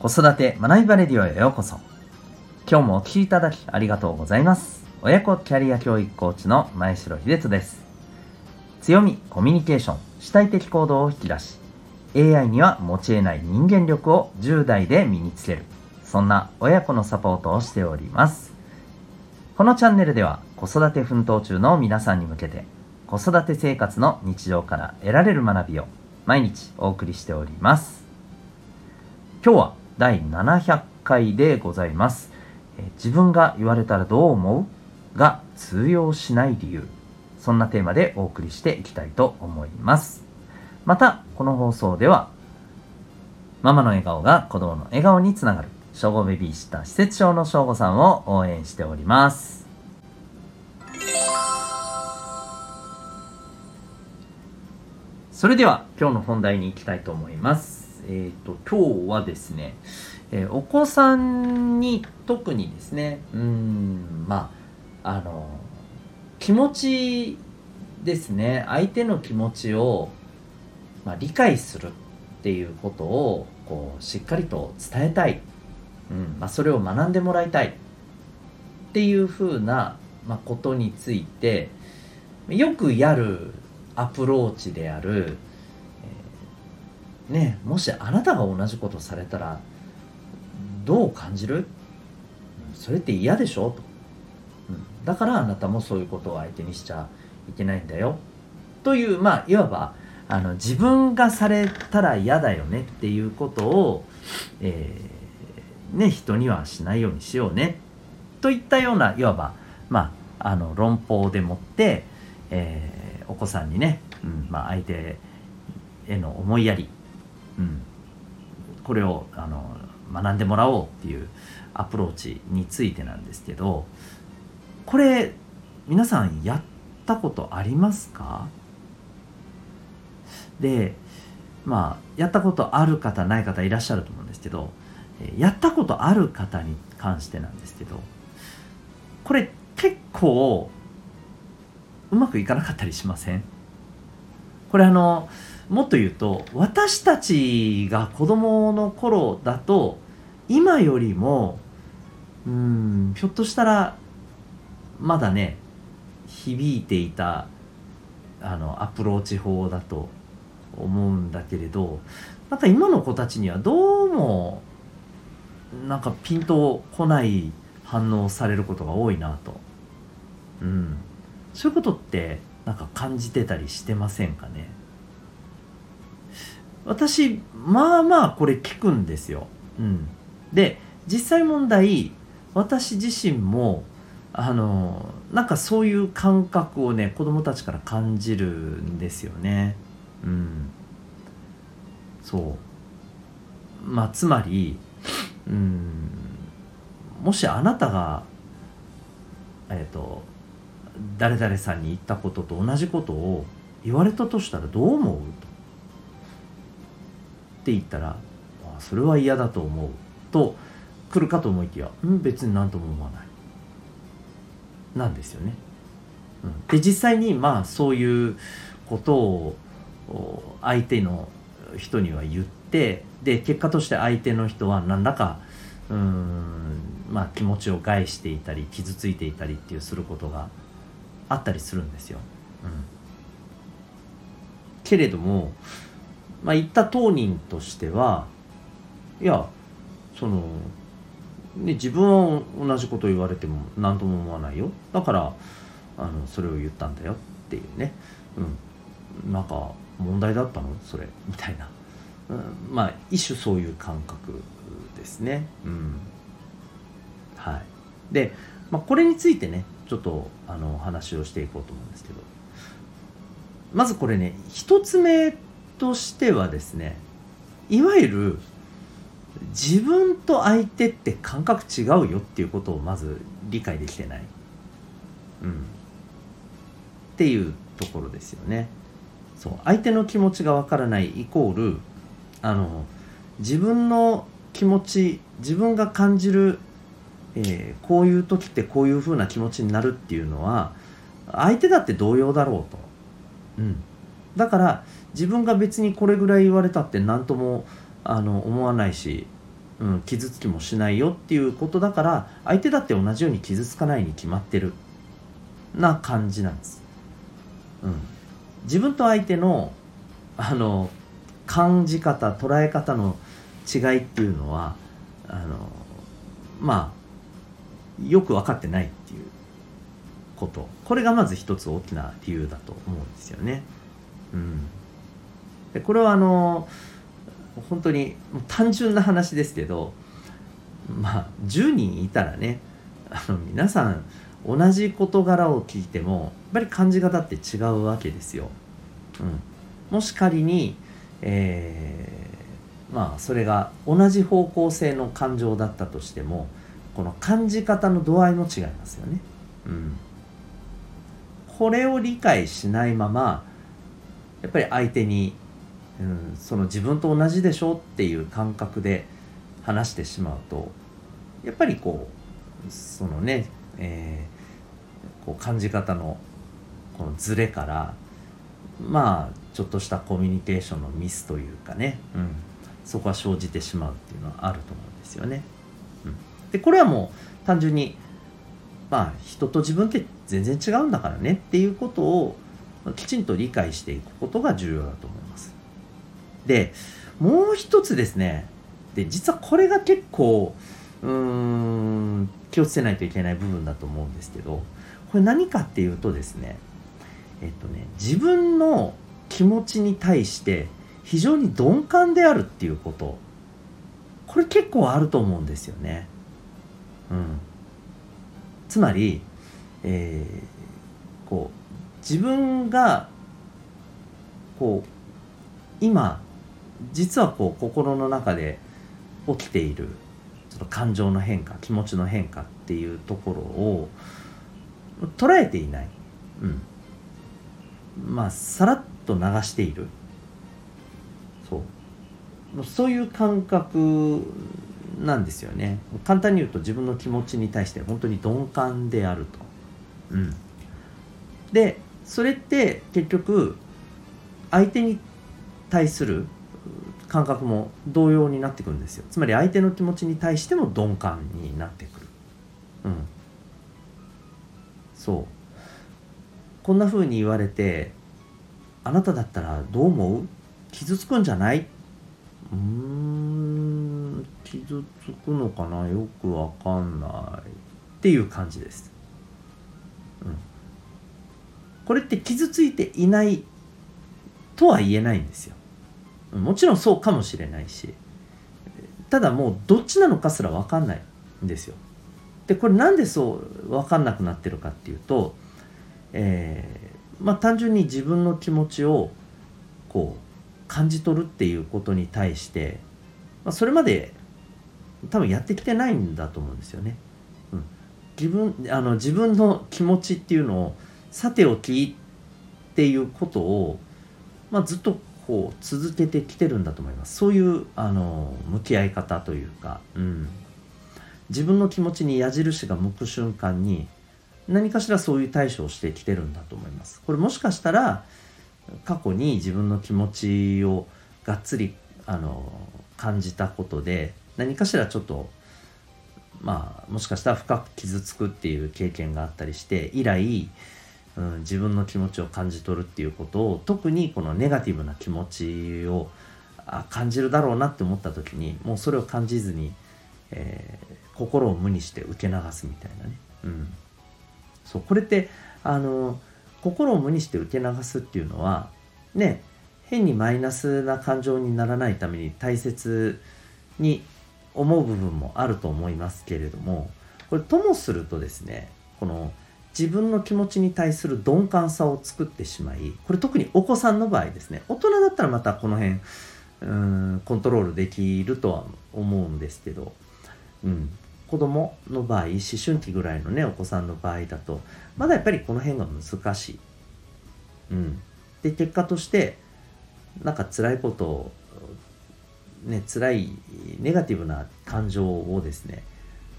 子育て学びバレディオへようこそ。今日もお聴きいただきありがとうございます。親子キャリア教育コーチの前城秀人です。強みコミュニケーション主体的行動を引き出し AI には持ち得ない人間力を10代で身につける。そんな親子のサポートをしております。このチャンネルでは子育て奮闘中の皆さんに向けて子育て生活の日常から得られる学びを毎日お送りしております。今日は第700回でございます。自分が言われたらどう思う？が通用しない理由。そんなテーマでお送りしていきたいと思います。またこの放送ではママの笑顔が子供の笑顔につながる小5ベビーシッター施設長の正吾さんを応援しております。それでは今日の本題に行きたいと思います。えっ、ー、と今日はですね、えー、お子さんに特にですね、うんまああの気持ちですね、相手の気持ちをまあ、理解するっていうことをこうしっかりと伝えたい、うんまあ、それを学んでもらいたいっていうふうな、まあ、ことについてよくやるアプローチである、ねもしあなたが同じことされたらどう感じる？それって嫌でしょ？と、うん、だからあなたもそういうことを相手にしちゃいけないんだよ。というまあいわばあの自分がされたら嫌だよねっていうことを、えー、ね、人にはしないようにしようね。といったようないわば、まあ、あの論法でもって、えーお子さんにね、うんまあ、相手への思いやり、うん、これをあの学んでもらおうっていうアプローチについてなんですけどこれ皆さんやったことありますか？でまあやったことある方ない方いらっしゃると思うんですけどやったことある方に関してなんですけどこれ結構うまくいかなかったりしません？これあのもっと言うと私たちが子供の頃だと今よりもうんひょっとしたらまだね響いていたあのアプローチ法だと思うんだけれどなんか今の子たちにはどうもなんかピンとこない反応されることが多いなと。うんそういうことってなんか感じてたりしてませんかね？私まあまあこれ聞くんですよ。うん、で実際問題私自身もあのなんかそういう感覚をね子供たちから感じるんですよね。うん、そう。まあつまり、うん、もしあなたがえっ、ー、と誰々さんに言ったことと同じことを言われたとしたらどう思うと。って言ったらあそれは嫌だと思うと来るかと思いきやうん別に何とも思わないなんですよね。うん、で実際にまあそういうことを相手の人には言ってで結果として相手の人は何らかうんまあ気持ちを害していたり傷ついていたりっていうすることがあったりするんですよ。うん、けれども、まあ、言った当人としてはいやその、ね、自分は同じこと言われても何とも思わないよ。だからあのそれを言ったんだよっていうね、うん、なんか問題だったの？それ。みたいな、うん、まあ一種そういう感覚ですね。うん、はい、で、まあ、これについてねちょっとあの話をしていこうと思うんですけど。まずこれね一つ目としてはですねいわゆる自分と相手って感覚違うよっていうことをまず理解できてない、うん、っていうところですよね。そう。相手の気持ちがわからないイコールあの自分の気持ち自分が感じるえー、こういう時ってこういう風な気持ちになるっていうのは相手だって同様だろうと、うん、だから自分が別にこれぐらい言われたって何ともあの思わないしうん、傷つきもしないよっていうことだから相手だって同じように傷つかないに決まってるな感じなんです。うん、自分と相手のあの感じ方捉え方の違いっていうのはあのまあよく分かってないっていうことこれがまず一つ大きな理由だと思うんですよね。うん、でこれはあの本当に単純な話ですけどまあ10人いたらねあの皆さん同じ事柄を聞いてもやっぱり感じ方って違うわけですよ。うん、もし仮に、えー、まあそれが同じ方向性の感情だったとしてもこの感じ方の度合いも違いますよね。うん、これを理解しないままやっぱり相手にうん、その自分と同じでしょっていう感覚で話してしまうとやっぱりこうそのね、えー、こう感じ方のこのズレからまあちょっとしたコミュニケーションのミスというかね、うん、そこは生じてしまうっていうのはあると思うんですよね。うん、でこれはもう単純にまあ人と自分って全然違うんだからねっていうことをきちんと理解していくことが重要だと思います。で、もう一つですね、で、実はこれが結構、うーん、気をつけないといけない部分だと思うんですけど、これ何かっていうとですね、えっとね、自分の気持ちに対して非常に鈍感であるっていうこと、これ結構あると思うんですよね。うん。つまり、えー、こう、自分が、こう、今実はこう心の中で起きているその感情の変化気持ちの変化っていうところを捉えていない、うん、まあさらっと流している。そう。そういう感覚なんですよね。簡単に言うと自分の気持ちに対して本当に鈍感であると、うん、でそれって結局相手に対する感覚も同様になってくるんですよ。つまり相手の気持ちに対しても鈍感になってくる。うん。そう。こんな風に言われてあなただったらどう思う？傷つくんじゃない？うーん傷つくのかな？よくわかんない。っていう感じです、うん、これって傷ついていないとは言えないんですよもちろんそうかもしれないしただもうどっちなのかすら分かんないんですよ。でこれなんでそう分かんなくなってるかっていうと、えー、まあ単純に自分の気持ちをこう感じ取るっていうことに対して、まあ、それまで多分やってきてないんだと思うんですよね。うん、自分あの自分の気持ちっていうのをさておきっていうことを、まあ、ずっとこう続けてきてるんだと思います。そういうあの向き合い方というか、うん、自分の気持ちに矢印が向く瞬間に何かしらそういう対処をしてきてるんだと思います。これもしかしたら過去に自分の気持ちをがっつりあの感じたことで何かしらちょっとまあもしかしたら深く傷つくっていう経験があったりして以来うん、自分の気持ちを感じ取るっていうことを特にこのネガティブな気持ちをあ感じるだろうなって思った時にもうそれを感じずに、えー、心を無にして受け流すみたいなね、うん、そうこれってあの心を無にして受け流すっていうのはね変にマイナスな感情にならないために大切に思う部分もあると思いますけれどもこれともするとですねこの自分の気持ちに対する鈍感さを作ってしまいこれ特にお子さんの場合ですね。大人だったらまたこの辺うんコントロールできるとは思うんですけど、うん、子供の場合思春期ぐらいのねお子さんの場合だとまだやっぱりこの辺が難しい。うん、で結果としてなんか辛いことをね辛いネガティブな感情をですね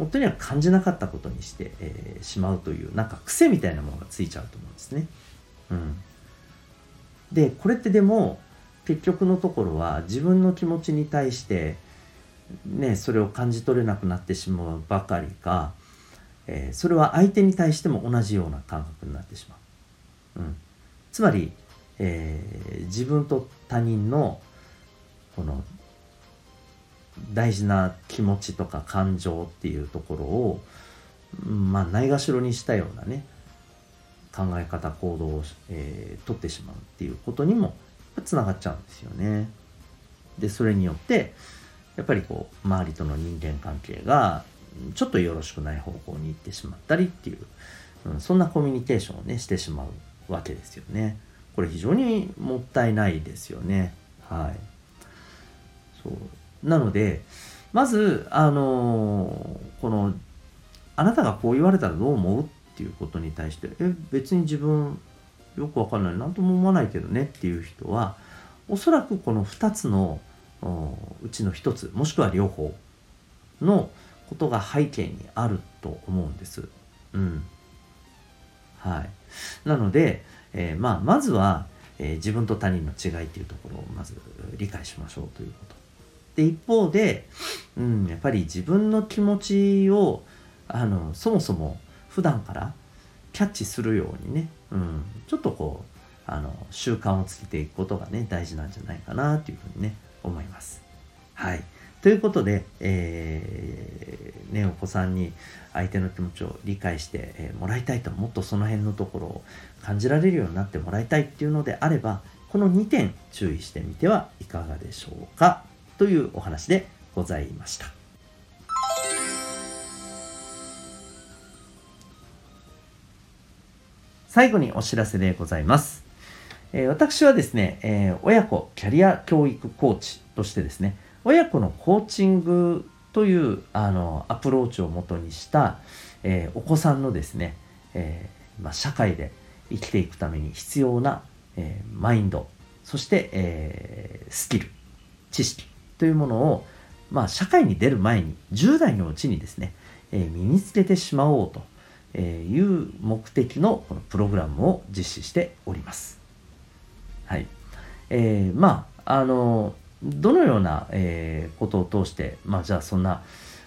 本当には感じなかったことにして、えー、しまうというなんか癖みたいなものがついちゃうと思うんですね。うん、でこれってでも結局のところは自分の気持ちに対してね、それを感じ取れなくなってしまうばかりか、えー、それは相手に対しても同じような感覚になってしまう。うん、つまり、えー、自分と他人のこの大事な気持ちとか感情っていうところを、まあ、ないがしろにしたようなね考え方行動を、えー、取ってしまうっていうことにもつながっちゃうんですよね。でそれによってやっぱりこう周りとの人間関係がちょっとよろしくない方向に行ってしまったりっていう、うん、そんなコミュニケーションをねしてしまうわけですよね。これ非常にもったいないですよね。はい。そうなのでまずあのー、このあなたがこう言われたらどう思うっていうことに対してえ別に自分よくわかんない何とも思わないけどねっていう人はおそらくこの2つのうちの1つもしくは両方のことが背景にあると思うんです。うん。はい。なので、えー、まあ、まずは、えー、自分と他人の違いっていうところをまず理解しましょうということ。で、一方で、うん、やっぱり自分の気持ちを、あの、そもそも普段からキャッチするようにね、うん、ちょっとこう、あの、習慣をつけていくことがね、大事なんじゃないかなというふうにね、思います。はい。ということで、えー、ね、お子さんに相手の気持ちを理解して、もらいたいと、もっとその辺のところを感じられるようになってもらいたいっていうのであれば、この2点注意してみてはいかがでしょうかというお話でございました。最後にお知らせでございます。えー、私はですね、えー、親子キャリア教育コーチとしてですね、親子のコーチングというあのアプローチをもとにした、えー、お子さんのですね、え、まあ、社会で生きていくために必要な、え、マインドそして、えスキル知識というものを、まあ、社会に出る前に10代のうちにですね、え身につけてしまおうという目的のこのプログラムを実施しております。はい。えー、まあ、あの、どのような、えー、ことを通して、まあ、じゃあそんな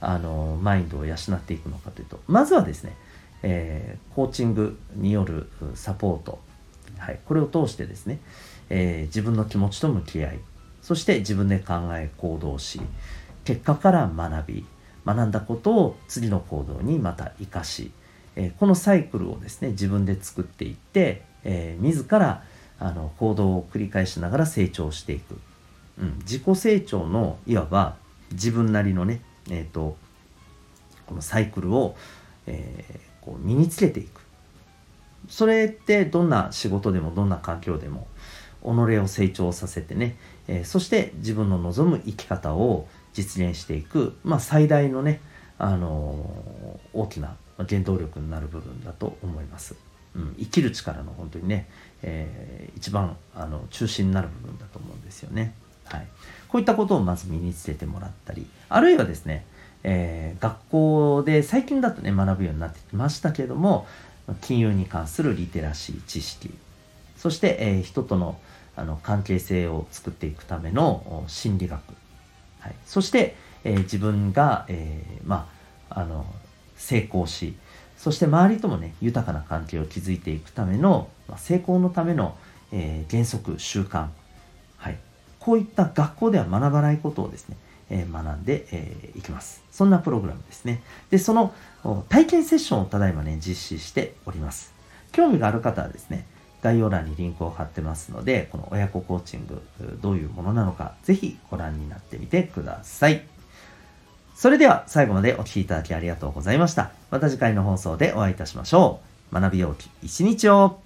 あのマインドを養っていくのかというとまずはですね、えー、コーチングによるサポート、はい、これを通してですね、えー、自分の気持ちと向き合いそして自分で考え行動し結果から学び学んだことを次の行動にまた生かし、えこのサイクルをですね自分で作っていって、え自らあの行動を繰り返しながら成長していく。うん、自己成長のいわば自分なりのね、えーと、このサイクルを、えー、こう身につけていく。それってどんな仕事でもどんな環境でも己を成長させてね、えー、そして自分の望む生き方を実現していく、まあ、最大のね、あのー、大きな原動力になる部分だと思います。うん、生きる力の本当にね、えー、一番あの中心になる部分だと思うんですよね。はい、こういったことをまず身につけてもらったりあるいはですね、えー、学校で最近だとね学ぶようになってきましたけれども金融に関するリテラシー知識そして、えー、人とのあの関係性を作っていくための心理学、はい、そして、えー、自分が、えー、まあ、あの成功しそして周りともね豊かな関係を築いていくための、まあ、成功のための、え原則習慣はいこういった学校では学ばないことをですね、え、学んで、え、いきます。そんなプログラムですね。で、その体験セッションをただいまね、実施しております。興味がある方はですね、概要欄にリンクを貼ってますので、この親子コーチング、どういうものなのか、ぜひご覧になってみてください。それでは最後までお聴きいただきありがとうございました。また次回の放送でお会いいたしましょう。学びようき一日を